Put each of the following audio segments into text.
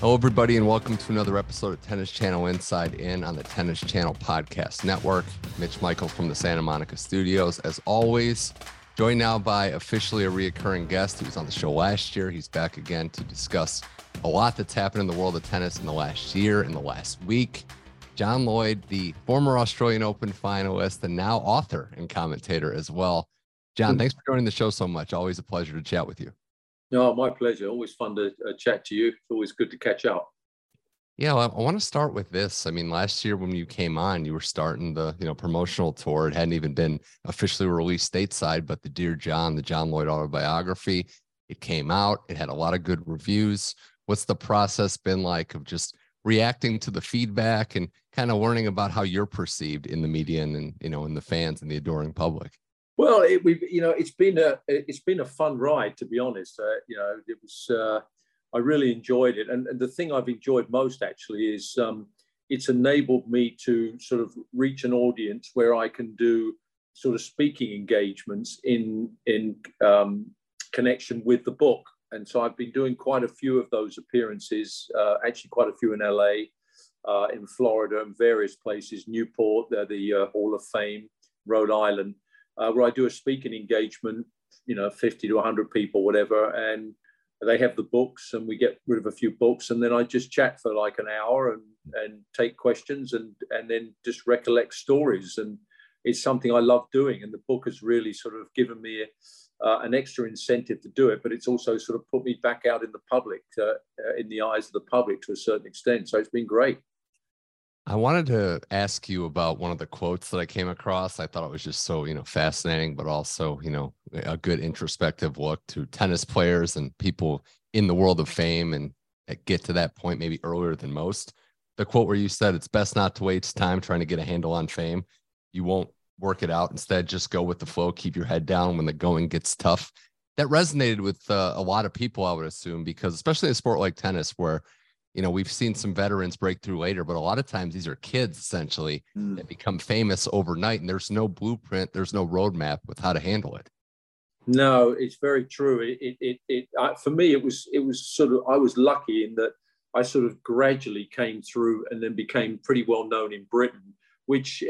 Hello, everybody, and welcome to another episode of Tennis Channel Inside In on the Tennis Channel Podcast Network. Mitch Michals from the Santa Monica studios. As always, joined now by officially a reoccurring guest who was on the show last year. He's back again to discuss a lot that's happened in the world of tennis in the last year, in the last week. John Lloyd, the former Australian Open finalist and now author and commentator as well. John, mm. thanks for joining the show so much. Always a pleasure to chat with you. No, my pleasure. Always fun to uh, chat to you. It's always good to catch up. Yeah, well, I want to start with this. I mean, last year when you came on, you were starting the you know promotional tour. It hadn't even been officially released stateside, but the Dear John, the John Lloyd autobiography, it came out. It had a lot of good reviews. What's the process been like of just reacting to the feedback and kind of learning about how you're perceived in the media and, and you know in the fans and the adoring public? Well, it, we you know it's been a it's been a fun ride to be honest. Uh, you know, it was uh, I really enjoyed it, and, and, the thing I've enjoyed most actually is um, it's enabled me to sort of reach an audience where I can do sort of speaking engagements in in um, connection with the book, and so I've been doing quite a few of those appearances. Uh, actually, quite a few in LA. Uh, in Florida and various places, Newport, the, the uh, Hall of Fame, Rhode Island, uh, where I do a speaking engagement, you know, 50 to 100 people, whatever. And they have the books and we get rid of a few books. And then I just chat for like an hour and, and take questions and, and then just recollect stories. And it's something I love doing. And the book has really sort of given me uh, an extra incentive to do it, but it's also sort of put me back out in the public, uh, uh, in the eyes of the public to a certain extent. So it's been great. I wanted to ask you about one of the quotes that I came across. I thought it was just so, you know, fascinating, but also, you know, a good introspective look to tennis players and people in the world of fame and get to that point maybe earlier than most. The quote where you said it's best not to waste time trying to get a handle on fame. You won't work it out. Instead, just go with the flow, keep your head down when the going gets tough. That resonated with uh, a lot of people, I would assume, because especially in a sport like tennis, where you know we've seen some veterans break through later but a lot of times these are kids essentially mm. that become famous overnight and there's no blueprint there's no roadmap with how to handle it no it's very true it it, it, it uh, for me it was it was sort of i was lucky in that i sort of gradually came through and then became pretty well known in britain which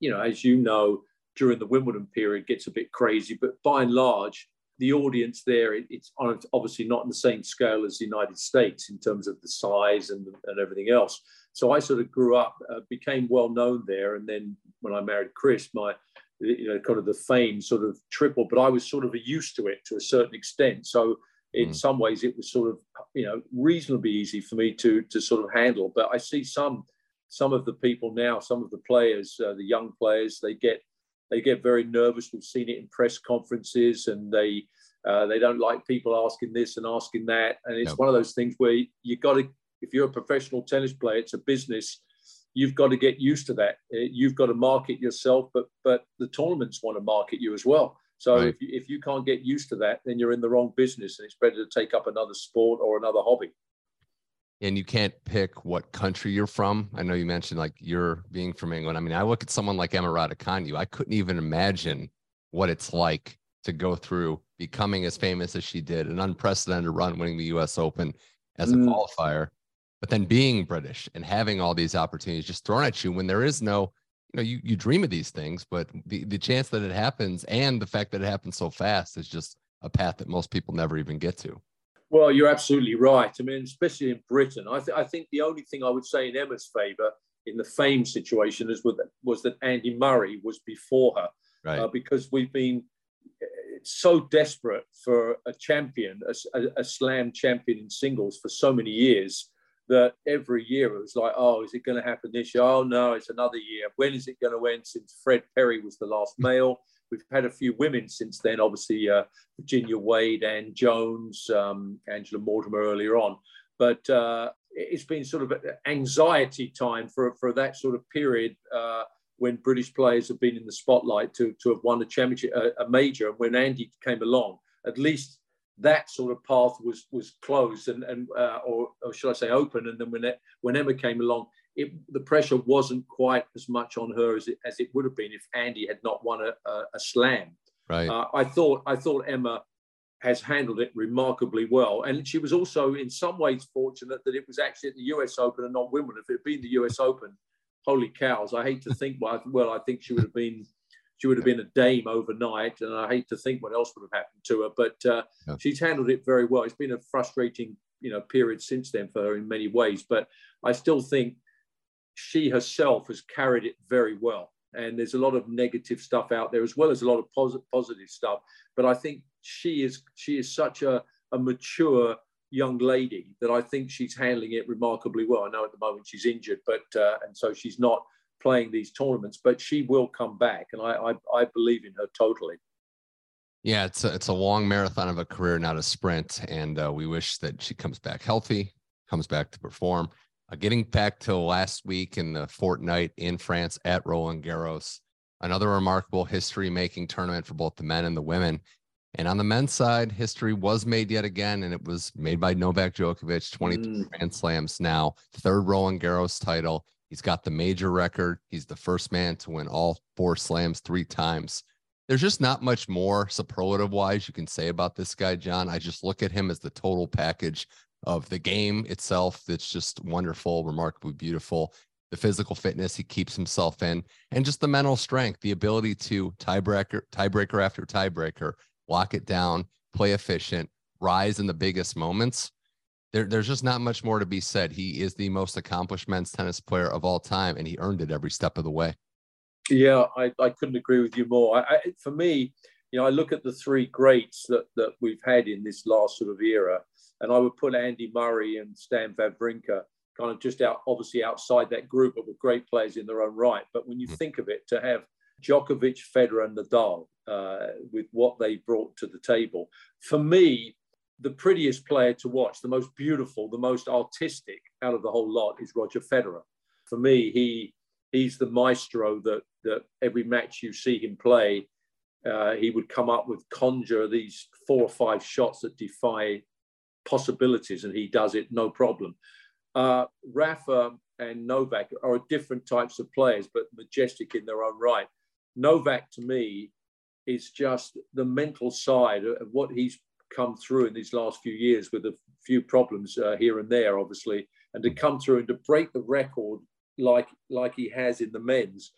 you know as you know during the wimbledon period gets a bit crazy but by and large the audience there, it, it's obviously not on the same scale as the United States in terms of the size and, and everything else. So I sort of grew up, uh, became well known there, and then when I married Chris, my you know kind of the fame sort of tripled. But I was sort of used to it to a certain extent. So in mm. some ways, it was sort of you know reasonably easy for me to to sort of handle. But I see some some of the people now, some of the players, uh, the young players, they get they get very nervous. We've seen it in press conferences, and they uh, they don't like people asking this and asking that. And it's one of those things where you got to, if you're a professional tennis player, it's a business. You've got to get used to that. Uh, you've got to market yourself, but but the tournaments want to market you as well. So right. if, you, if you can't get used to that, then you're in the wrong business, and it's better to take up another sport or another hobby and you can't pick what country you're from. I know you mentioned like you're being from England. I mean, I look at someone like Emma Raducanu. I couldn't even imagine what it's like to go through becoming as famous as she did, an unprecedented run, winning the U.S. Open as a mm. qualifier, but then being British and having all these opportunities just thrown at you when there is no, you know, you you dream of these things, but the the chance that it happens and the fact that it happens so fast is just a path that most people never even get to. Well, you're absolutely right. I mean, especially in Britain, I, th- I think the only thing I would say in Emma's favour in the fame situation is with, was that Andy Murray was before her, right. uh, because we've been uh, so desperate for a champion, a, a, a, slam champion in singles for so many years that every year it was like, oh, is it going to happen this year? Oh no, it's another year. When is it going to end? Since Fred Perry was the last male. We've had a few women since then, obviously uh, Virginia Wade and Jones, um, Angela Mortimer earlier on. But uh, it's been sort of anxiety time for, for that sort of period uh, when British players have been in the spotlight to, to have won a championship, a, a major. And when Andy came along, at least that sort of path was was closed and and uh, or, or should I say open. And then when it, when Emma came along, it, the pressure wasn't quite as much on her as it, as it would have been if Andy had not won a, a, a slam. Right. Uh, I thought I thought Emma has handled it remarkably well. And she was also, in some ways, fortunate that it was actually at the US Open and not Wimbledon. If it had been the US Open, holy cows! I hate to think. Well, I think she would have been she would have been a dame overnight, and I hate to think what else would have happened to her. But uh, yeah. she's handled it very well. It's been a frustrating, you know, period since then for her in many ways. But I still think she herself has carried it very well. And there's a lot of negative stuff out there as well as a lot of positive positive stuff. But I think she is she is such a, a mature young lady that I think she's handling it remarkably well. I know at the moment she's injured, but uh, and so she's not playing these tournaments, but she will come back, and I I, I believe in her totally. Yeah, it's a, it's a long marathon of a career, not a sprint, and uh, we wish that she comes back healthy, comes back to perform. Uh, getting back to last week in the fortnight in France at Roland Garros, another remarkable history-making tournament for both the men and the women. And on the men's side, history was made yet again, and it was made by Novak Djokovic, 23 mm. Grand Slams now, third Roland Garros title. He's got the major record. He's the first man to win all four slams three times. There's just not much more superlative wise you can say about this guy, John. I just look at him as the total package of the game itself that's just wonderful, remarkably beautiful. The physical fitness he keeps himself in, and just the mental strength, the ability to tiebreaker, tiebreaker after tiebreaker, lock it down, play efficient, rise in the biggest moments. There, there's just not much more to be said. He is the most accomplished men's tennis player of all time, and he earned it every step of the way. Yeah, I, I couldn't agree with you more. I, I, for me, you know, I look at the three greats that, that we've had in this last sort of era, and I would put Andy Murray and Stan Wawrinka kind of just out, obviously outside that group, but with great players in their own right. But when you mm-hmm. think of it, to have Djokovic, Federer, and Nadal uh, with what they brought to the table. For me, the prettiest player to watch, the most beautiful, the most artistic out of the whole lot is Roger Federer. For me, he he's the maestro that that every match you see him play, uh, he would come up with conjure these four or five shots that defy possibilities, and he does it no problem. Uh, Rafa and Novak are different types of players, but majestic in their own right. Novak, to me, is just the mental side of what he's come through in these last few years with a few problems uh, here and there, obviously, and to come through and to break the record like like he has in the men's,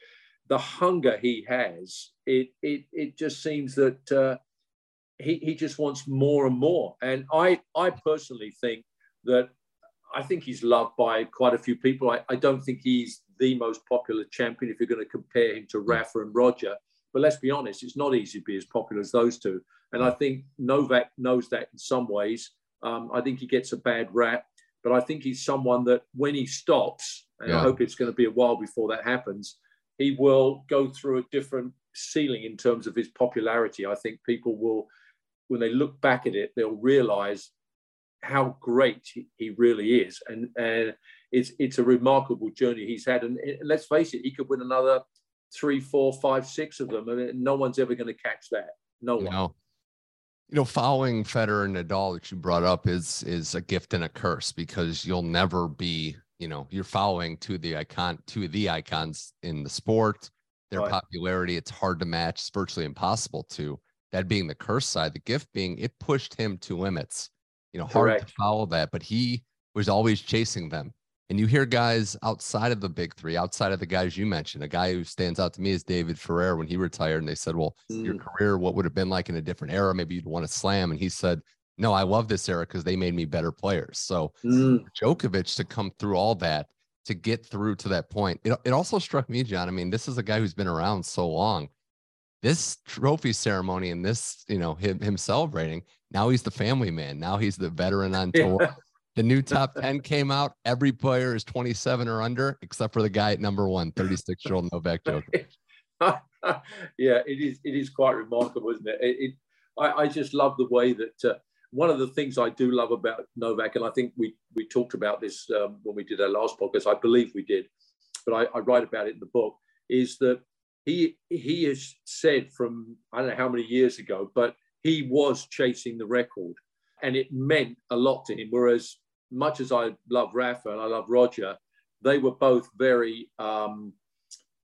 the hunger he has, it it it just seems that uh, he he just wants more and more. And I I personally think that I think he's loved by quite a few people. I, I don't think he's the most popular champion if you're going to compare him to Rafa and Roger. But let's be honest, it's not easy to be as popular as those two. And I think Novak knows that in some ways. Um, I think he gets a bad rap, but I think he's someone that when he stops, and yeah. I hope it's going to be a while before that happens, he will go through a different ceiling in terms of his popularity. I think people will, when they look back at it, they'll realize how great he, really is. And, and it's, it's a remarkable journey he's had. And, and let's face it, he could win another three, four, five, six of them, and no one's ever going to catch that. No one. No. You know, following Federer and Nadal that you brought up is is a gift and a curse because you'll never be, you know, you're following to the icon, to the icons in the sport, their right. popularity. It's hard to match. It's virtually impossible to. That being the curse side, the gift being it pushed him to limits. You know, hard Correct. to follow that, but he was always chasing them. And you hear guys outside of the big three, outside of the guys you mentioned. A guy who stands out to me is David Ferrer when he retired. And they said, Well, mm. your career, what would have been like in a different era? Maybe you'd want to slam. And he said, No, I love this era because they made me better players. So mm. Djokovic to come through all that, to get through to that point, it, it also struck me, John. I mean, this is a guy who's been around so long. This trophy ceremony and this, you know, him, him celebrating, now he's the family man. Now he's the veteran on tour. Yeah. The new top 10 came out. Every player is 27 or under, except for the guy at number one, 36 year old Novak Djokovic. yeah, it is. It is quite remarkable, isn't it? it, it I, I, just love the way that uh, one of the things I do love about Novak, and I think we we talked about this um, when we did our last podcast. I believe we did, but I, I write about it in the book. Is that he he has said from I don't know how many years ago, but he was chasing the record, and it meant a lot to him. Whereas much as I love Rafa and I love Roger, they were both very, um,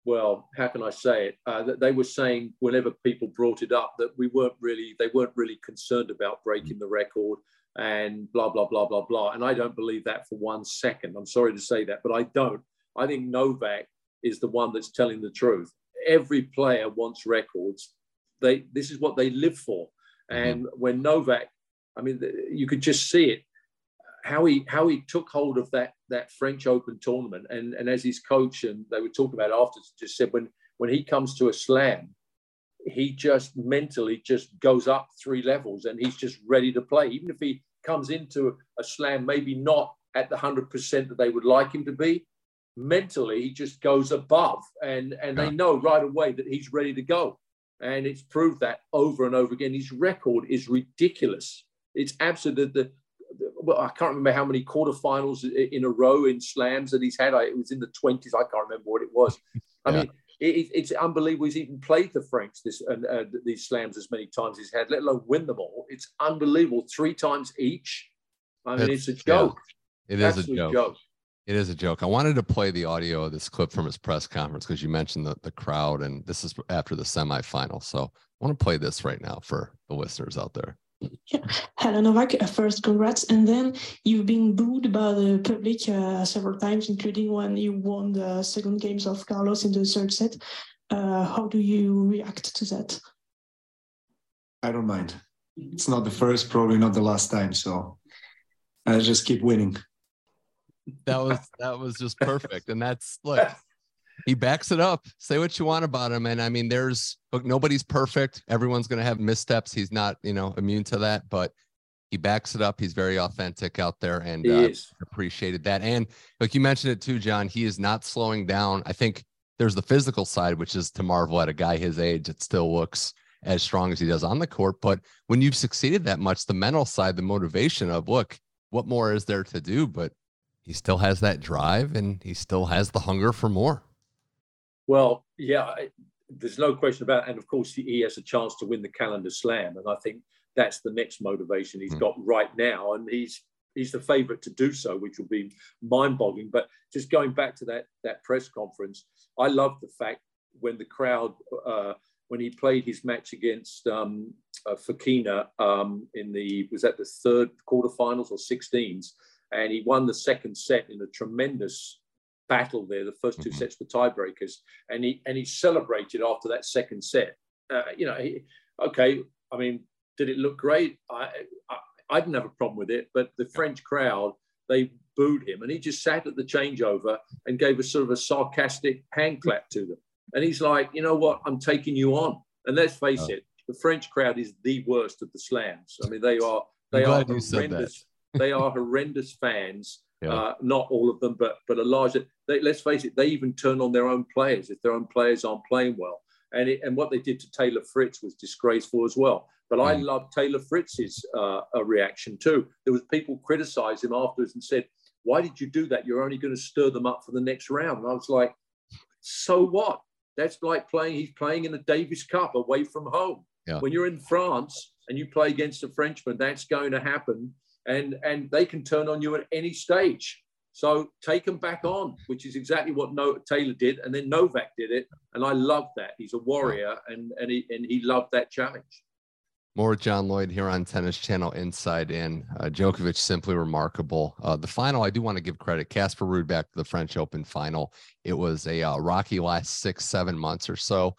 well, how can I say it? Uh, they were saying whenever people brought it up that we weren't really, they weren't really concerned about breaking the record and blah blah blah blah blah. And I don't believe that for one second. I'm sorry to say that, but I don't. I think Novak is the one that's telling the truth. Every player wants records. They this is what they live for. Mm-hmm. And when Novak, I mean, you could just see it how he how he took hold of that that French Open tournament, and and as his coach and they were talking about after, just said when when he comes to a slam, he just mentally just goes up three levels, and he's just ready to play, even if he comes into a slam maybe not at the hundred percent that they would like him to be. Mentally, he just goes above, and and yeah. they know right away that he's ready to go, and it's proved that over and over again. His record is ridiculous. It's absolute. The, well, I can't remember how many quarterfinals in a row in slams that he's had. I, it was in the 20s. I can't remember what it was. I yeah. mean, it, it's unbelievable he's even played the Franks this and uh, these slams as many times as he's had, let alone win them all. It's unbelievable. Three times each. I mean, it's, it's a joke. Yeah, it is a joke. joke. It is a joke. I wanted to play the audio of this clip from his press conference because you mentioned the, the crowd, and this is after the semifinal. So I want to play this right now for the listeners out there. Yeah. Hello, Novak. Uh, first, congrats. And then you've been booed by the public uh, several times, including when you won the second games of Carlos in the third set. Uh, how do you react to that? I don't mind. It's not the first, probably not the last time. So I just keep winning. That was that was just perfect, and that's look he backs it up. Say what you want about him. And I mean, there's look, nobody's perfect. Everyone's going to have missteps. He's not, you know, immune to that, but he backs it up. He's very authentic out there and uh, appreciated that. And like you mentioned it too, John, he is not slowing down. I think there's the physical side, which is to marvel at a guy his age. It still looks as strong as he does on the court. But when you've succeeded that much, the mental side, the motivation of look, what more is there to do? But he still has that drive and he still has the hunger for more. Well, yeah, there's no question about it. And of course, he has a chance to win the calendar slam. And I think that's the next motivation he's mm. got right now. And he's he's the favorite to do so, which will be mind-boggling. But just going back to that that press conference, I love the fact when the crowd uh, when he played his match against um, uh, Fokina um, in the was that the third quarterfinals or 16s, and he won the second set in a tremendous battle there. The first 2 mm-hmm. sets were tiebreakers, and he and he celebrated after that second set. Uh, you know, he, okay. I mean, did it look great? I, I, I didn't have a problem with it, but the French crowd they booed him, and he just sat at the changeover and gave a sort of a sarcastic hand clap to them. And he's like, you know what? I'm taking you on. And let's face oh. it, the French crowd is the worst of the slams. I mean, they are they are horrendous. They are horrendous fans yeah. Uh, not all of them, but but a large. They, let's face it, they even turn on their own players if their own players aren't playing well. And it, and what they did to Taylor Fritz was disgraceful as well. But mm. I love Taylor Fritz's uh, reaction too. There was people criticized him afterwards and said, "Why did you do that? You're only going to stir them up for the next round." And I was like, "So what? That's like playing. He's playing in the Davis Cup away from home. Yeah. When you're in France and you play against a Frenchman, that's going to happen." And and they can turn on you at any stage. So take them back on, which is exactly what no, Taylor did, and then Novak did it, and I love that. He's a warrior, and and he and he loved that challenge. More John Lloyd here on Tennis Channel Inside In. Uh, Djokovic simply remarkable. Uh, the final, I do want to give credit. Casper Ruud back to the French Open final. It was a uh, rocky last six, seven months or so.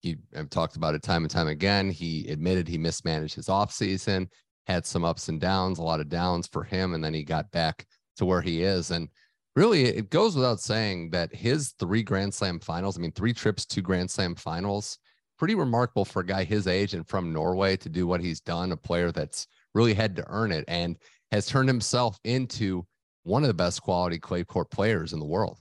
He I've talked about it time and time again. He admitted he mismanaged his offseason had some ups and downs, a lot of downs for him, and then he got back to where he is. And really, it goes without saying that his three Grand Slam finals, I mean, three trips to Grand Slam finals, pretty remarkable for a guy his age and from Norway to do what he's done, a player that's really had to earn it and has turned himself into one of the best quality clay court players in the world.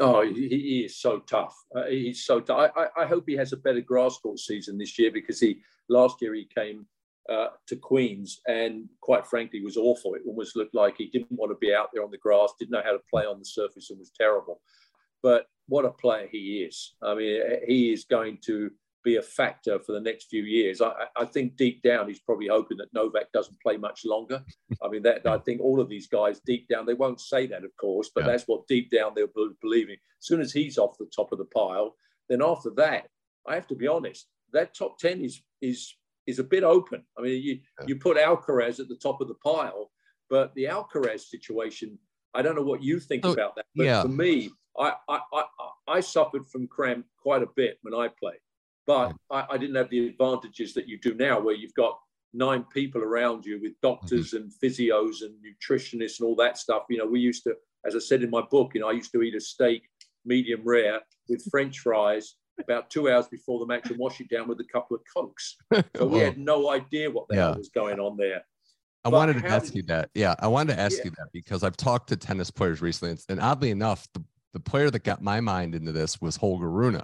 Oh, he, he is so tough. Uh, he's so tough. I, I, hope he has a better grass court season this year because he last year he came uh, to Queens, and quite frankly, was awful. It almost looked like he didn't want to be out there on the grass, didn't know how to play on the surface, and was terrible. But what a player he is! I mean, he is going to be a factor for the next few years. I, I think deep down, he's probably hoping that Novak doesn't play much longer. I mean, that I think all of these guys deep down, they won't say that, of course, but yeah. that's what deep down they're believing. As soon as he's off the top of the pile, then after that, I have to be honest, that top 10 is is is a bit open. I mean, you, yeah. you put Alcaraz at the top of the pile, but the Alcaraz situation, I don't know what you think about that. But yeah. for me, I, I, I, I, suffered from cramp quite a bit when I played, but I, I, didn't have the advantages that you do now, where you've got nine people around you with doctors mm-hmm. and physios and nutritionists and all that stuff. You know, we used to, as I said in my book, you know, I used to eat a steak medium rare with French fries about two hours before the match and wash it down with a couple of cokes. So we had no idea what the yeah. hell was going on there. I but wanted to ask you that. Yeah, I wanted to ask yeah. you that because I've talked to tennis players recently, and oddly enough, the, the player that got my mind into this was Holger Rune,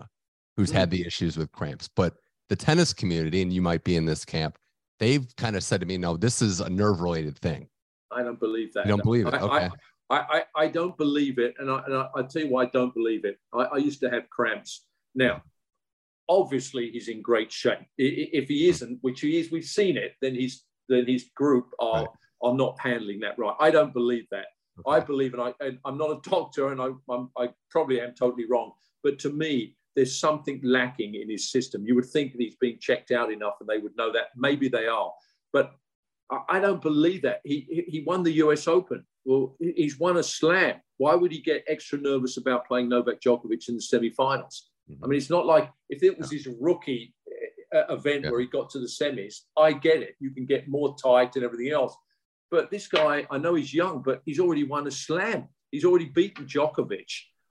who's mm. had the issues with cramps. But the tennis community, and you might be in this camp, they've kind of said to me, "No, this is a nerve-related thing." I don't believe that. You don't believe it? Okay. I, I, I, don't believe it, and I, and I, will tell you why I don't believe it. I, I used to have cramps now, obviously, he's in great shape. If he isn't, which he is, we've seen it. Then he's then his group are right. are not handling that right. I don't believe that. Okay. I believe, and I and I'm not a doctor, and I I'm, I probably am totally wrong. But to me, there's something lacking in his system. You would think that he's being checked out enough, and they would know that. Maybe they are, but I don't believe that. He he won the U.S. Open. Well, he's won a slam. Why would he get extra nervous about playing Novak Djokovic in the semifinals? I mean, it's not like if it was his rookie uh, event yeah. where he got to the semis, I get it. You can get more tight and everything else. But this guy, I know he's young, but he's already won a slam. He's already beaten Djokovic.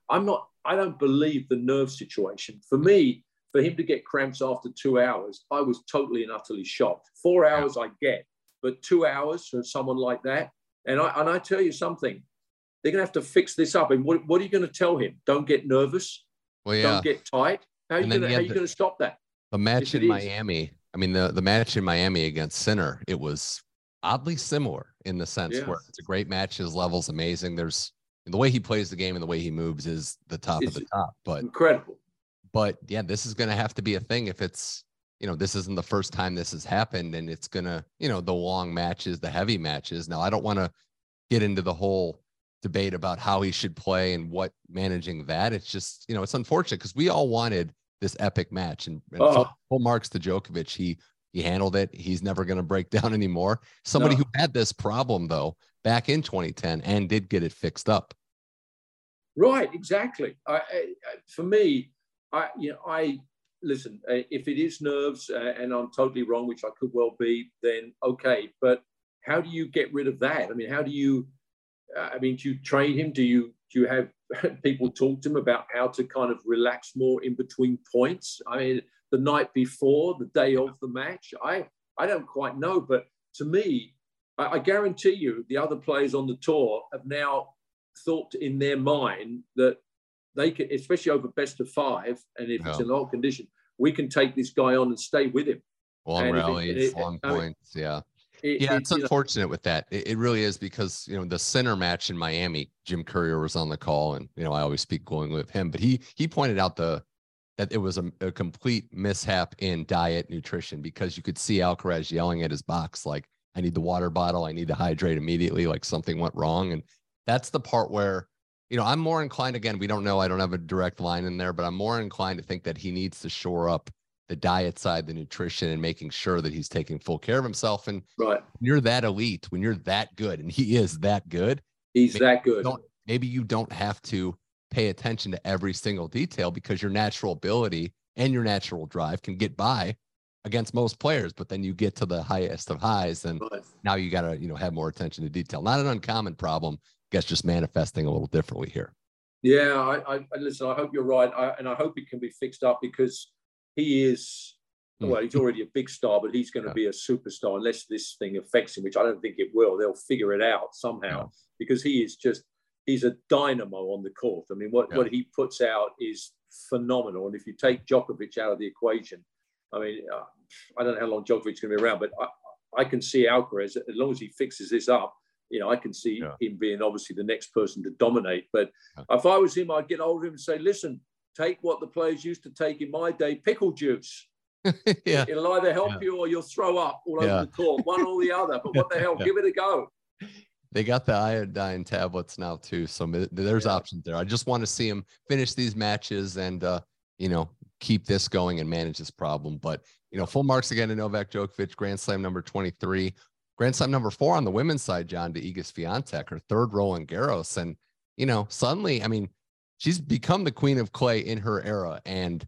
I'm not, I don't believe the nerve situation. For me, for him to get cramps after two hours, I was totally and utterly shocked. Four hours I get, but two hours for someone like that. And I, and I tell you something, they're going to have to fix this up. And what, what are you going to tell him? Don't get nervous. Well, yeah. Don't get tight. How are you going to stop that? The match in Miami. I mean, the the match in Miami against Sinner. It was oddly similar in the sense yeah. where it's a great match. His level's amazing. There's the way he plays the game and the way he moves is the top it's of the top. But incredible. But yeah, this is going to have to be a thing if it's you know this isn't the first time this has happened, and it's gonna you know the long matches, the heavy matches. Now I don't want to get into the whole debate about how he should play and what managing that. It's just, you know, it's unfortunate because we all wanted this epic match and, and oh. full, marks to Djokovic. He he handled it. He's never going to break down anymore. Somebody no. who had this problem though back in 2010 and did get it fixed up. Right, exactly. I, I, for me, I you know I listen. If it is nerves uh, and I'm totally wrong, which I could well be, then okay. But how do you get rid of that? I mean, how do you Uh, I mean, do you train him? Do you do you have people talk to him about how to kind of relax more in between points? I mean, the night before, the day of the match, I I don't quite know, but to me, I, I guarantee you, the other players on the tour have now thought in their mind that they can, especially over best of five, and if yeah. it's in hot condition, we can take this guy on and stay with him. Long rallies, long points, I mean, yeah. It, yeah, it, it's unfortunate know. with that. It, it, really is because you know the Sinner match in Miami, Jim Courier was on the call, and you know I always speak going with him, but he he pointed out the that it was a, a complete mishap in diet nutrition because you could see Alcaraz yelling at his box like, "I need the water bottle, I need to hydrate immediately," like something went wrong, and that's the part where you know I'm more inclined. Again, we don't know. I don't have a direct line in there, but I'm more inclined to think that he needs to shore up the diet side, the nutrition, and making sure that he's taking full care of himself. And right. you're that elite, when you're that good, and he is that good, he's that good. maybe you don't have to pay attention to every single detail because your natural ability and your natural drive can get by against most players. But then you get to the highest of highs, and right. now you got to you know have more attention to detail. Not an uncommon problem. I guess just manifesting a little differently here. Yeah, I, I listen. I hope you're right, I, and I hope it can be fixed up because he is hmm. well, he's already a big star, but he's going to yeah. be a superstar unless this thing affects him, which I don't think it will. They'll figure it out somehow yeah. because he is just he's a dynamo on the court. I mean, what, yeah. what he puts out is phenomenal. And if you take Djokovic out of the equation, I mean, uh, I don't know how long Djokovic's going to be around, but I, I can see Alcaraz as long as he fixes this up. You know, I can see him being obviously the next person to dominate. But if I was him, I'd get hold of him and say, "Listen, take what the players used to take in my day, pickle juice. yeah. It'll either help yeah. you or you'll throw up all yeah. over the court, one or the other. But what the hell, give it a go. They got the iodine tablets now too, so there's options there. I just want to see him finish these matches and uh, you know keep this going and manage this problem. But you know, full marks again to Novak Djokovic, Grand Slam number 23. Grand Slam number four on the women's side, John, to Iga Swiatek, her third Roland Garros. And, you know, suddenly, I mean, she's become the queen of clay in her era. And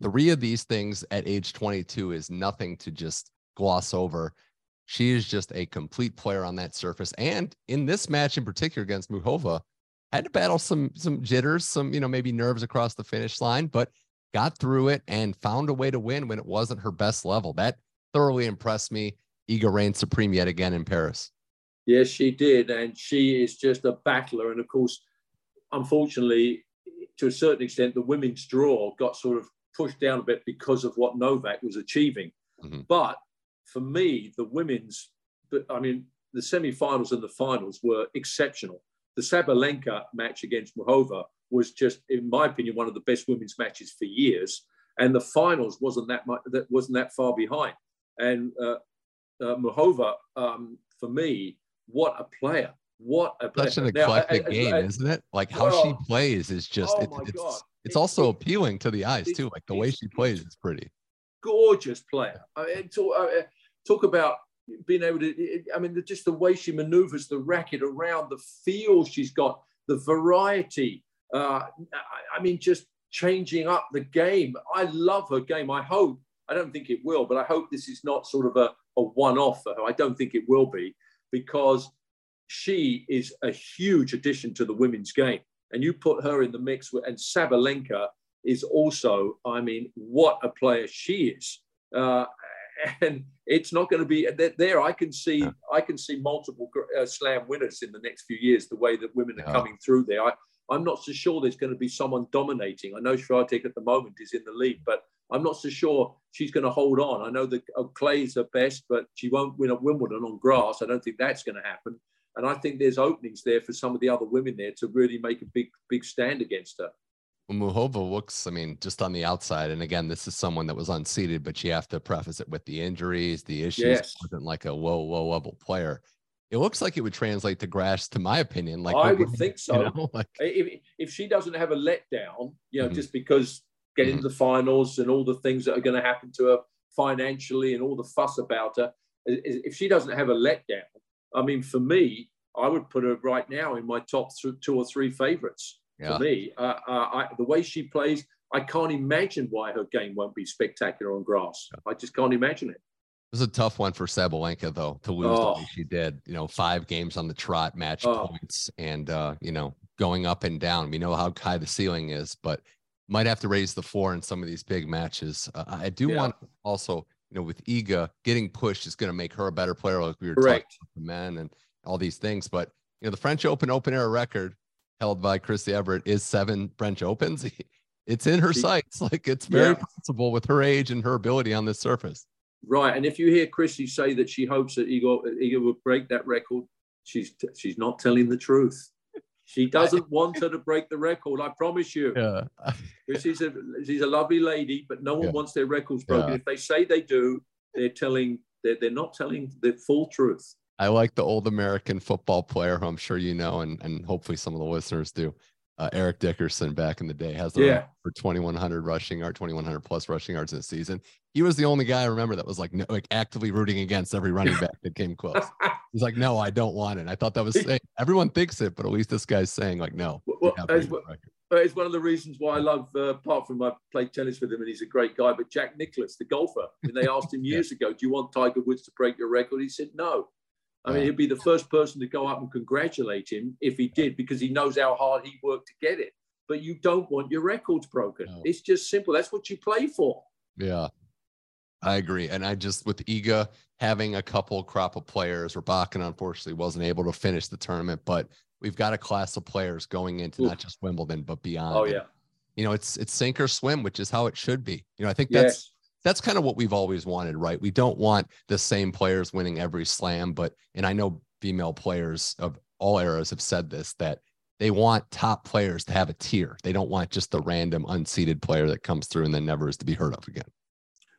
three of these things at age 22 is nothing to just gloss over. She is just a complete player on that surface. And in this match in particular against Muchova, had to battle some some jitters, some, you know, maybe nerves across the finish line, but got through it and found a way to win when it wasn't her best level. That thoroughly impressed me. Iga reigned supreme yet again in Paris. Yes, she did. And she is just a battler. And of course, unfortunately, to a certain extent, the women's draw got sort of pushed down a bit because of what Novak was achieving. Mm-hmm. But for me, the women's, I mean, the semi-finals and the finals were exceptional. The Sabalenka match against Muchova was just, in my opinion, one of the best women's matches for years. And the finals wasn't that much, that wasn't that far behind. And uh, uh, um, for me, what a player! What a player. such an eclectic now, game, isn't it? Like how well, she plays is just oh it, it's God. it's also appealing to the eyes too. Like the way she plays is pretty gorgeous player. I mean, talk, uh, talk about being able to. I mean, just the way she maneuvers the racket around, the feel she's got, the variety. Uh, I mean, just changing up the game. I love her game. I hope. I don't think it will, but I hope this is not sort of a, a one off for her. I don't think it will be because she is a huge addition to the women's game. And you put her in the mix with, and Sabalenka is also, I mean, what a player she is. Uh, and it's not going to be there. I can see, I can see multiple uh, slam winners in the next few years. The way that women are yeah. coming through there, I, I'm not so sure there's going to be someone dominating. I know Swiatek at the moment is in the lead, but I'm not so sure she's going to hold on. I know that uh, Clay's her best, but she won't win at Wimbledon on grass. I don't think that's going to happen. And I think there's openings there for some of the other women there to really make a big, big stand against her. Well, Muchova looks, I mean, just on the outside. And again, this is someone that was unseated, but you have to preface it with the injuries, the issues. Yes. wasn't like a low, low level player. It looks like it would translate to Grass, to my opinion. Like I would think so. You know, like, if, if she doesn't have a letdown, you know, mm-hmm. just because getting mm-hmm. to the finals and all the things that are going to happen to her financially and all the fuss about her, if she doesn't have a letdown, I mean, for me, I would put her right now in my top th- two or three favorites yeah. for me. Uh, uh, I, the way she plays, I can't imagine why her game won't be spectacular on grass. Yeah. I just can't imagine it. It was a tough one for Sabalenka though to lose oh. the way she did. You know, five games on the trot, match oh. points, and uh, you know, going up and down. We know how high the ceiling is, but might have to raise the floor in some of these big matches. Uh, I do yeah. want also, you know, with Iga getting pushed is going to make her a better player, like we were talking about the men and all these things. But you know, the French Open open air record held by Chrissy Evert is seven French Opens. It's in her she, sights. Like it's very yeah. possible with her age and her ability on this surface. Right. And if you hear Chrissy say that she hopes that Igor, Igor will break that record, she's she's not telling the truth. She doesn't want her to break the record. I promise you. Yeah. she's a she's a lovely lady, but no one yeah. wants their records broken. Yeah. If they say they do, they're telling they're, they're not telling the full truth. I like the old American football player who I'm sure you know, and, and hopefully some of the listeners do. Uh, Eric Dickerson back in the day has the yeah. for 2100 rushing yard, 2100 plus rushing yards in the season. He was the only guy I remember that was like no, like actively rooting against every running back that came close. He's like, no, I don't want it. I thought that was saying, everyone thinks it, but at least this guy's saying like, no. Well, it's, it's, one of the reasons why I love, uh, apart from I played tennis with him and he's a great guy, but Jack Nicklaus, the golfer, when they asked him years yeah. ago, do you want Tiger Woods to break your record? He said no. I mean, he'd be the first person to go up and congratulate him if he did, because he knows how hard he worked to get it. But you don't want your records broken. No. It's just simple. That's what you play for. Yeah, I agree. And I just, with Iga having a couple crop of players, Rybakina unfortunately wasn't able to finish the tournament, but we've got a class of players going into Ooh. not just Wimbledon, but beyond. Oh, yeah. And, you know, it's it's sink or swim, which is how it should be. You know, I think that's yes that's kind of what we've always wanted, right? We don't want the same players winning every slam, but and I know female players of all eras have said this that they want top players to have a tier. They don't want just the random unseeded player that comes through and then never is to be heard of again.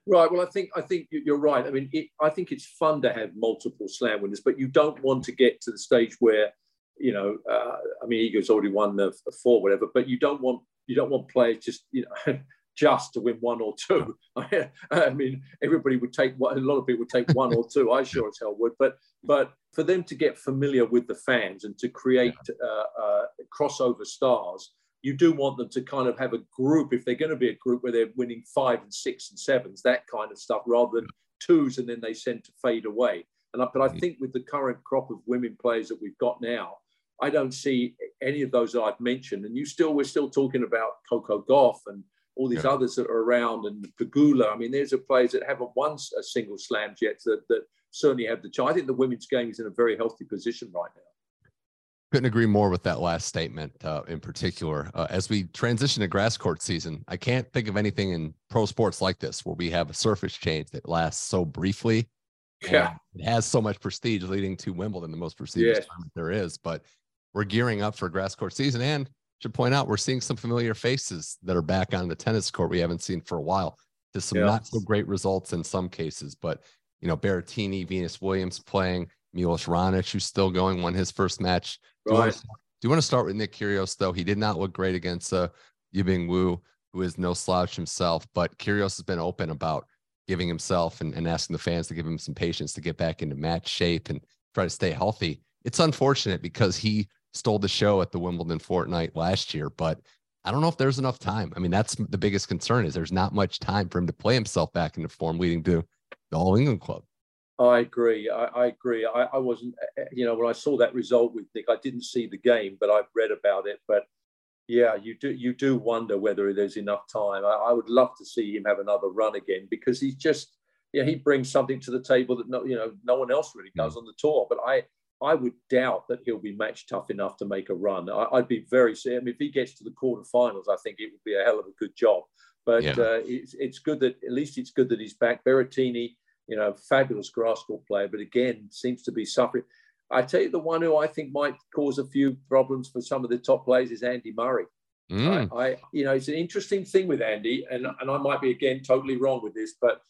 Right. Well, I think I think you're right. I mean, it, I think it's fun to have multiple slam winners, but you don't want to get to the stage where, you know, uh, I mean, Iga's already won the, the four, whatever. But you don't want you don't want players just you know just to win one or two. I mean, everybody would take a lot of people would take one or two. I sure as hell would. But but for them to get familiar with the fans and to create uh, uh, crossover stars, you do want them to kind of have a group. If they're going to be a group where they're winning five and six and sevens, that kind of stuff, rather than twos and then they tend to fade away. And I, but I think with the current crop of women players that we've got now, I don't see any of those I've mentioned. And you still, we're still talking about Coco Gauff and all these yeah. others that are around and Pegula. I mean, there's a players that haven't won a single slam yet that, that certainly have the chance. I think the women's game is in a very healthy position right now. Couldn't agree more with that last statement uh, in particular. Uh, as we transition to grass court season, I can't think of anything in pro sports like this where we have a surface change that lasts so briefly. Yeah. It has so much prestige leading to Wimbledon, the most prestigious yes. tournament there is. But we're gearing up for grass court season and should point out we're seeing some familiar faces that are back on the tennis court we haven't seen for a while. There's some yeah. not so great results in some cases, but you know, Berrettini, Venus Williams playing, Milos Raonic, who's still going, won his first match. Do, right. you, want to, do you want to start with Nick Kyrgios, though? He did not look great against uh, Yibing Wu, who is no slouch himself, but Kyrgios has been open about giving himself and, and asking the fans to give him some patience to get back into match shape and try to stay healthy. It's unfortunate because he stole the show at the Wimbledon fortnight last year, but I don't know if there's enough time. I mean, that's the biggest concern is there's not much time for him to play himself back into form leading to the All England club. I agree. I, I agree. I, I, wasn't, eh, eh, you know, when I saw that result with Nick, I didn't see the game, but I've read about it. But yeah, you do you do wonder whether there's enough time. I, I would love to see him have another run again because he's just, yeah, he brings something to the table that no, you know, no one else really does mm. on the tour. But I, I would doubt that he'll be match tough enough to make a run. I, would be very. I mean, if he gets to the quarterfinals, I think it would be a hell of a good job. But yeah. uh, it's, it's good that at least it's good that he's back. Berrettini, you know, fabulous grass court player, but again seems to be suffering. I tell you, the one who I think might cause a few problems for some of the top players is Andy Murray. Mm. I, I, you know, it's an interesting thing with Andy, and and I might be again totally wrong with this, but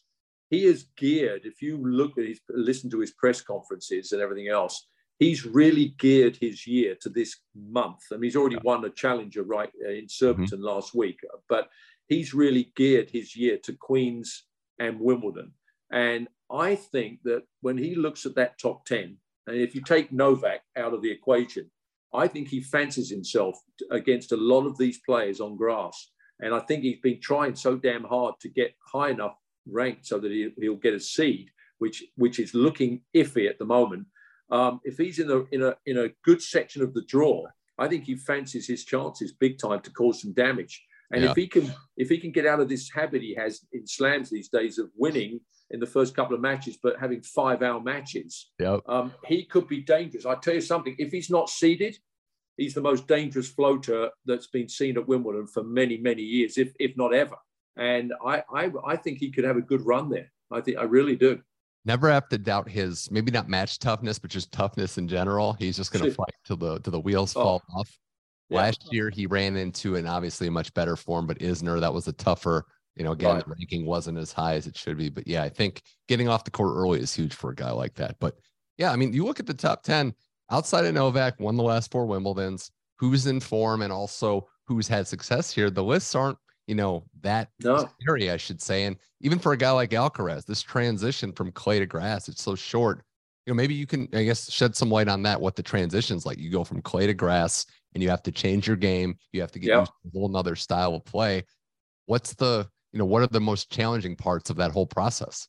he is geared. If you look at his, listen to his press conferences and everything else, he's really geared his year to this month. I mean, he's already won a challenger right uh, in Surbiton mm-hmm. last week, but he's really geared his year to Queens and Wimbledon. And I think that when he looks at that top 10, and if you take Novak out of the equation, I think he fancies himself against a lot of these players on grass. And I think he's been trying so damn hard to get high enough ranked so that he, will get a seed, which which is looking iffy at the moment. Um, if he's in a in a in a good section of the draw, I think he fancies his chances big time to cause some damage. And yeah. if he can if he can get out of this habit he has in slams these days of winning in the first couple of matches, but having five hour matches, yep. um, he could be dangerous. I tell you something, if he's not seeded, he's the most dangerous floater that's been seen at Wimbledon for many, many years, if, if not ever. And I, I, I think he could have a good run there. I think I really do. Never have to doubt his maybe not match toughness, but just toughness in general. He's just going to fight till the till the wheels oh. fall off. Yeah. Last year he ran into an obviously a much better form, but Isner that was a tougher you know, again, right. the ranking wasn't as high as it should be. But yeah, I think getting off the court early is huge for a guy like that. But yeah, I mean, you look at the top 10 outside of Novak, won the last four Wimbledons, who's in form and also who's had success here. The lists aren't, you know, that no. area, I should say. And even for a guy like Alcaraz, this transition from clay to grass, it's so short. You know, maybe you can, I guess, shed some light on that, what the transition's like. You go from clay to grass and you have to change your game. You have to get yep. a whole nother style of play. What's the you know, what are the most challenging parts of that whole process?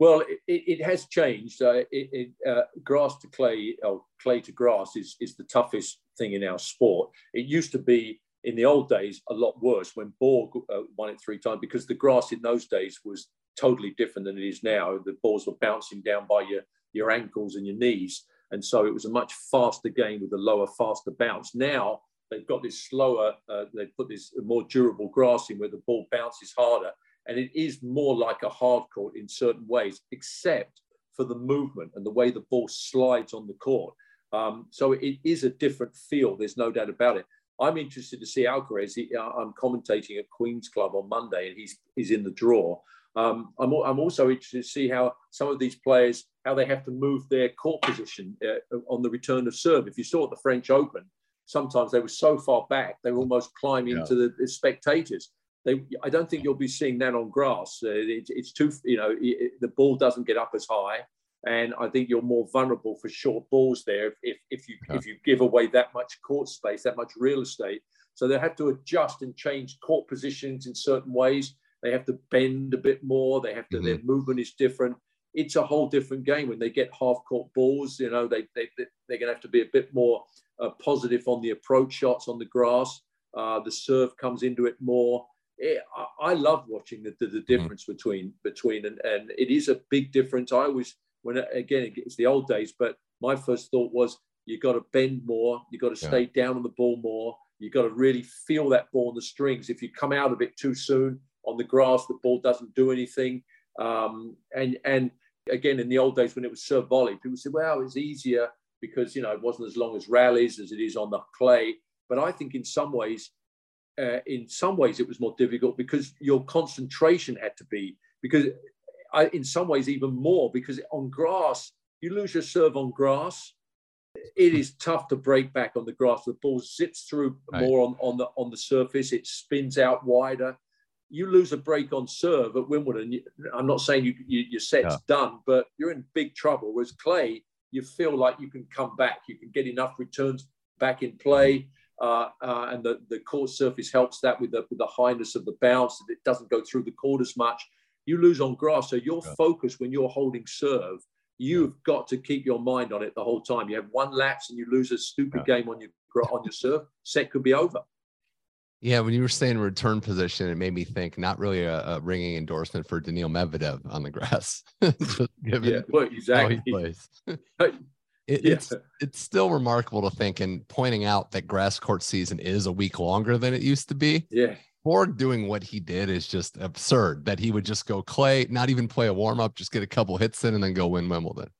Well, it, it has changed. Uh, it, it, uh, grass to clay, or clay to grass, is, is the toughest thing in our sport. It used to be in the old days a lot worse when Borg uh, won it three times because the grass in those days was totally different than it is now. The balls were bouncing down by your, your ankles and your knees. And so it was a much faster game with a lower, faster bounce. Now they've got this slower, uh, they've put this more durable grass in where the ball bounces harder. And it is more like a hard court in certain ways, except for the movement and the way the ball slides on the court. Um, so it is a different feel. There's no doubt about it. I'm interested to see Alcaraz. He, uh, I'm commentating at Queen's Club on Monday, and he's he's in the draw. Um, I'm, I'm also interested to see how some of these players how they have to move their court position uh, on the return of serve. If you saw at the French Open, sometimes they were so far back they were almost climbing yeah. to the, the, spectators. they, I don't think you'll be seeing that on grass. Uh, it, it's too, you know, it, the ball doesn't get up as high, and I think you're more vulnerable for short balls there if, if, if you yeah. if you give away that much court space, that much real estate. So they have to adjust and change court positions in certain ways. They have to bend a bit more. They have to. Mm-hmm. Their movement is different. It's a whole different game when they get half court balls. You know, they they they're going to have to be a bit more uh, positive on the approach shots on the grass. Uh, the serve comes into it more it, I, I, love watching the, the, the mm-hmm. difference mm. between between and, and it is a big difference. I always when again it's the old days, but my first thought was you got to bend more, you got to stay yeah. down on the ball more, you got to really feel that ball on the strings. If you come out of it too soon on the grass, the ball doesn't do anything. Um, and and again in the old days when it was serve volley, people said, well, it's easier because you know it wasn't as long as rallies as it is on the clay. But I think in some ways uh, in some ways it was more difficult because your concentration had to be because I, in some ways even more because on grass you lose your serve on grass it is tough to break back on the grass the ball zips through right. more on, on the on the surface it spins out wider you lose a break on serve at wimbledon i'm not saying you, you your set's yeah. done but you're in big trouble whereas clay you feel like you can come back you can get enough returns back in play uh, uh, and the, the court surface helps that with the, with the highness of the bounce. It doesn't go through the court as much. You lose on grass. So your yeah. focus when you're holding serve, you've yeah. got to keep your mind on it the whole time. You have one lapse and you lose a stupid yeah. game on your on your serve, set could be over. Yeah, when you were saying return position, it made me think not really a, a ringing endorsement for Daniil Medvedev on the grass. yeah, well, exactly. it, yeah. it's it's still remarkable to think and pointing out that grass court season is a week longer than it used to be. Yeah. Borg doing what he did is just absurd that he would just go clay, not even play a warm up, just get a couple hits in and then go win Wimbledon.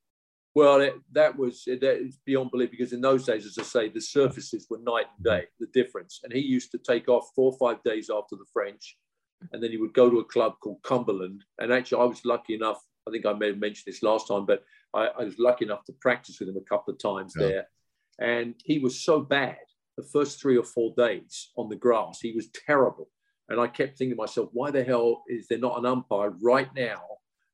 Well, it, that was that is beyond belief because in those days, as I say, the surfaces were night and mm-hmm. day, the difference. And he used to take off four or five days after the French, and then he would go to a club called Cumberland. And actually, I was lucky enough. I think I may have mentioned this last time, but I, I, was lucky enough to practice with him a couple of times yeah. there. And he was so bad the first three or four days on the grass. He was terrible. And I kept thinking to myself, why the hell is there not an umpire right now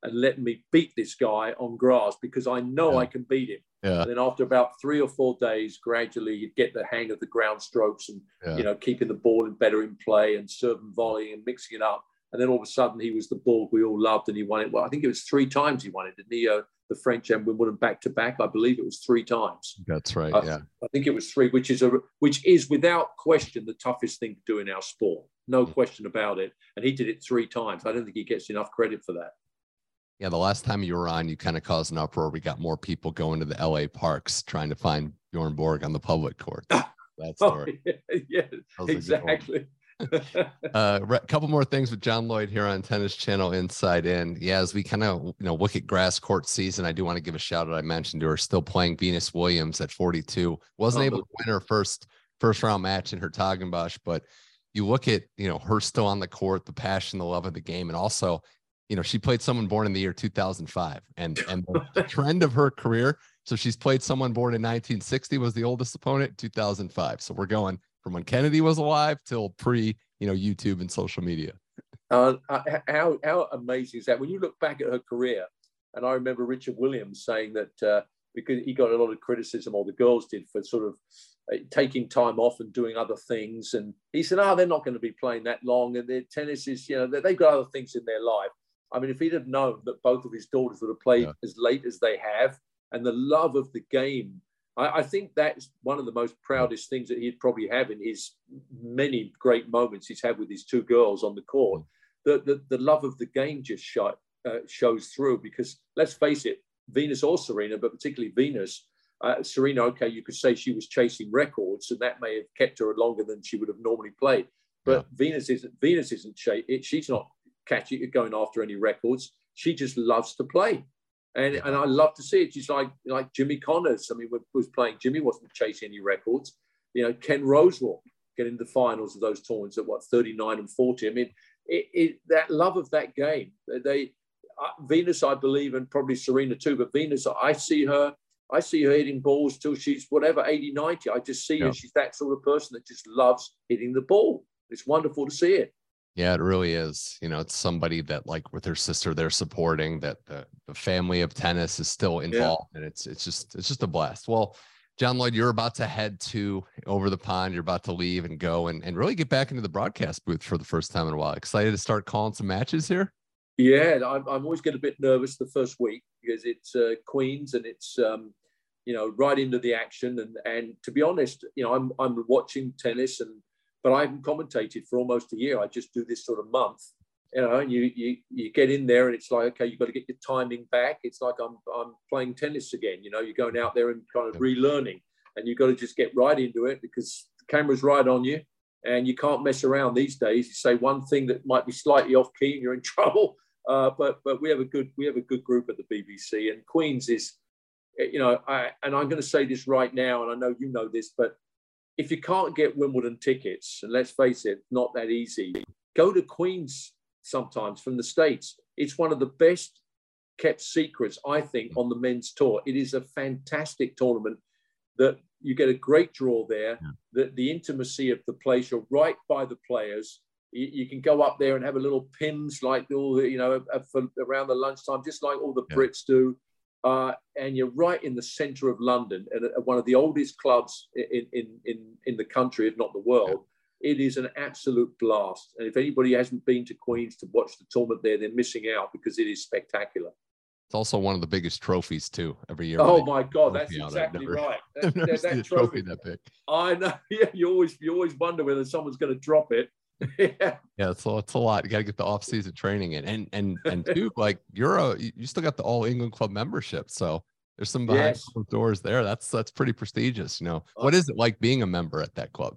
and letting me beat this guy on grass because I know yeah. I can beat him. Yeah. And then after about three or four days, gradually you'd get the hang of the ground strokes and yeah. you know keeping the ball in better in play and serving volley and mixing it up. And then all of a sudden he was the Borg we all loved and he won it. Well, I think it was three times he won it, didn't he? Uh, the French and Wimbledon back to back. I believe it was three times. That's right. I, yeah, I think it was three, which is a which is without question the toughest thing to do in our sport. No mm-hmm. question about it. And he did it three times. I don't think he gets enough credit for that. Yeah, the last time you were on, you kind of caused an uproar. We got more people going to the LA parks trying to find Bjorn Borg on the public court. That story. Oh, yeah, yeah exactly uh, a couple more things with John Lloyd here on Tennis Channel Inside In. Yeah, as we kind of you know look at grass court season, I do want to give a shout out. I mentioned to her still playing Venus Williams at 42. Wasn't able to win her first first round match in her Hertogenbosch, but you look at you know her still on the court, the passion, the love of the game, and also you know she played someone born in the year 2005, and and the trend of her career. So she's played someone born in 1960 was the oldest opponent, 2005. So we're going from when Kennedy was alive till pre, you know, YouTube and social media. Uh, uh, how how amazing is that? When you look back at her career, and I remember Richard Williams saying that uh, because he got a lot of criticism, or the girls did, for sort of uh, taking time off and doing other things, and he said, "Oh, they're not going to be playing that long, and their tennis is, you know, they've got other things in their life." I mean, if he'd have known that both of his daughters would have played yeah. as late as they have, and the love of the game I, I, think that's one of the most proudest things that he'd probably have in his many great moments he's had with his two girls on the court. The, the, the love of the game just shot, uh, shows through because let's face it, Venus or Serena, but particularly Venus, uh, Serena, okay, you could say she was chasing records, and that may have kept her longer than she would have normally played. But yeah. Venus isn't. Venus isn't. She's not catching, going after any records. She just loves to play. And, and I love to see it. Just like like Jimmy Connors. I mean, was playing. Jimmy wasn't chasing any records. You know, Ken Rosewall getting the finals of those tournaments at what 39 and 40. I mean, it, it, that love of that game. They uh, Venus, I believe, and probably Serena too. But Venus, I see her. I see her hitting balls till she's whatever 80, 90. I just see yeah. her. She's that sort of person that just loves hitting the ball. It's wonderful to see it. Yeah, it really is. You know, it's somebody that like with her sister they're supporting that the, the family of tennis is still involved yeah. and it's it's just it's just a blast. Well, John Lloyd, you're about to head to over the pond. You're about to leave and go and, and really get back into the broadcast booth for the first time in a while. Excited to start calling some matches here? Yeah, I'm, I'm always getting a bit nervous the first week because it's uh, Queens and it's, um, you know, right into the action. And, and to be honest, you know, I'm, I'm watching tennis and but I haven't commentated for almost a year. I just do this sort of month, you know, and you you you get in there and it's like, okay, you've got to get your timing back. It's like I'm I'm playing tennis again, you know, you're going out there and kind of relearning and you've got to just get right into it because the camera's right on you and you can't mess around these days. You say one thing that might be slightly off key and you're in trouble. Uh, but but we have a good we have a good group at the BBC and Queens is, you know, I, and I'm going to say this right now, and I know you know this, but if you can't get Wimbledon tickets, and let's face it, not that easy, go to Queens sometimes from the States. It's one of the best kept secrets, I think, on the men's tour. It is a fantastic tournament that you get a great draw there. Yeah. The, the intimacy of the place, you're right by the players. You, you, can go up there and have a little Pimm's like all the, you know, for, around the lunchtime, just like all the yeah. Brits do uh, and you're right in the center of London, and one of the oldest clubs in, in, in, in the country, if not the world. It is an absolute blast. And if anybody hasn't been to Queens to watch the tournament there, they're missing out because it is spectacular. It's also one of the biggest trophies too every year. Oh my God, that's exactly never, right. That, that, that trophy, trophy that big. I know. Yeah, you always you always wonder whether someone's going to drop it yeah. Yeah, it's a, it's a lot. You got to get the off season training in, and and and two, like you're a you still got the All England Club membership, so there's some behind yes. doors there. That's that's pretty prestigious. You know, oh. what is it like being a member at that club?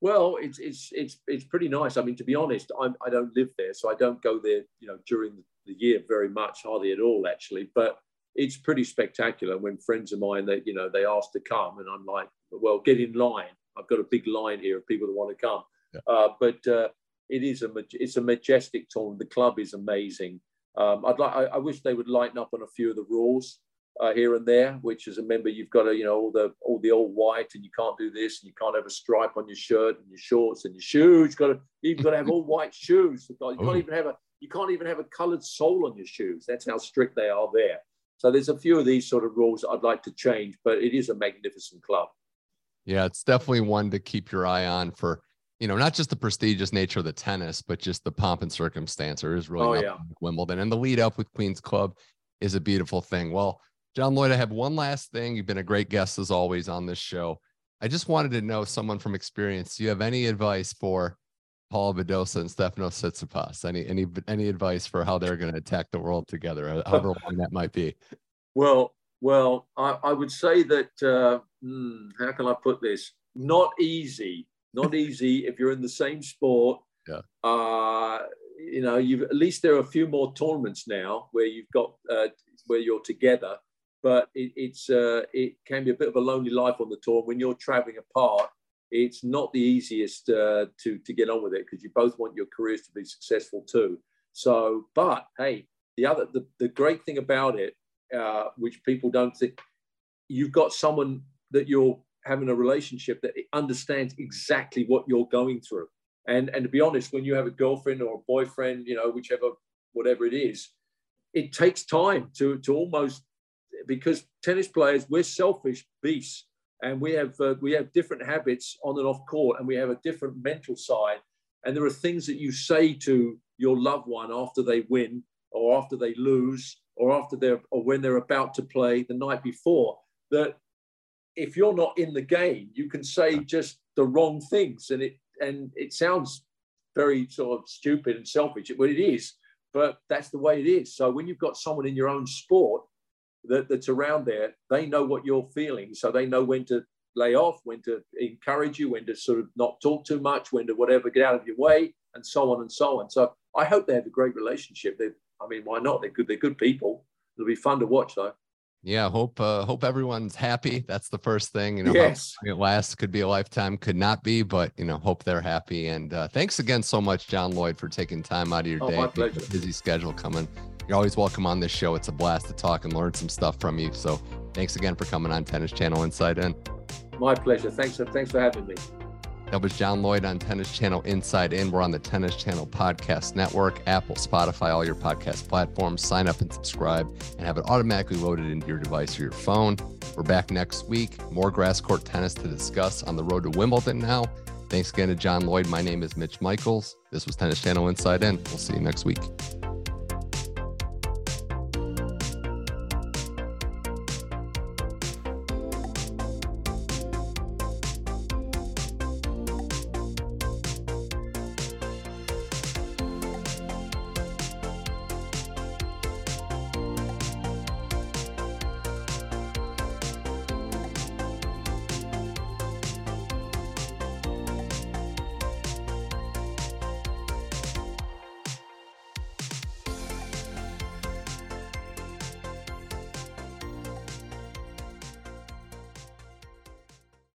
Well, it's it's it's it's pretty nice. I mean, to be honest, I'm I don't live there, so I don't go there. You know, during the year very much, hardly at all, actually. But it's pretty spectacular when friends of mine that you know they ask to come, and I'm like, well, get in line. I've got a big line here of people that want to come. Uh, but uh, it is a it's a majestic tournament. The club is amazing. Um, I'd like I, I, wish they would lighten up on a few of the rules uh, here and there. Which as a member, you've got to you know all the all the all white, and you can't do this, and you can't have a stripe on your shirt and your shorts and your shoes. You've got to you've got to have all white shoes. You can't oh. even have a you can't even have a coloured sole on your shoes. That's how strict they are there. So there's a few of these sort of rules I'd like to change, but it is a magnificent club. Yeah, it's definitely one to keep your eye on for you know, not just the prestigious nature of the tennis, but just the pomp and circumstance. There is really oh, yeah. like Wimbledon, and the lead up with Queen's Club is a beautiful thing. Well, John Lloyd, I have one last thing. You've been a great guest as always on this show. I just wanted to know someone from experience. Do you have any advice for Paula Badosa and Stefanos Tsitsipas? Any any any advice for how they're going to attack the world together, however long that might be? Well, well, I, I would say that. Uh, hmm, how can I put this? Not easy not easy if you're in the same sport. Yeah. Uh, you know, you've at least there are a few more tournaments now where you've got uh, where you're together, but it, it's uh, it can be a bit of a lonely life on the tour when you're traveling apart. It's not the easiest uh, to to get on with it because you both want your careers to be successful too. So, but hey, the other the, the great thing about it, uh, which people don't think, you've got someone that you're having a relationship that understands exactly what you're going through. And, and to be honest, when you have a girlfriend or a boyfriend, you know, whichever, whatever it is, it takes time to, to almost, because tennis players, we're selfish beasts and we have, uh, we have different habits on and off court and we have a different mental side. And there are things that you say to your loved one after they win or after they lose or after they're, or when they're about to play the night before that if you're not in the game, you can say just the wrong things, and it and it sounds very sort of stupid and selfish, but it is. But that's the way it is. So when you've got someone in your own sport that, that's around there, they know what you're feeling, so they know when to lay off, when to encourage you, when to sort of not talk too much, when to whatever get out of your way, and so on and so on. So I hope they have a great relationship. They, I mean, why not? They're good. They're good people. It'll be fun to watch, though yeah hope uh, hope everyone's happy. That's the first thing you know yes. it lasts. Could be a lifetime could not be but you know hope they're happy. And uh, thanks again so much john lloyd for taking time out of your oh, day my pleasure. busy schedule coming. You're always welcome on this show. It's a blast to talk and learn some stuff from you. So thanks again for coming on tennis channel inside in. My pleasure. Thanks thanks for having me That was John Lloyd on Tennis Channel Inside In. We're on the Tennis Channel Podcast Network, Apple, Spotify, all your podcast platforms. Sign up and subscribe and have it automatically loaded into your device or your phone. We're back next week. More grass court tennis to discuss on the road to Wimbledon now. Thanks again to John Lloyd. My name is Mitch Michals. This was Tennis Channel Inside In. We'll see you next week.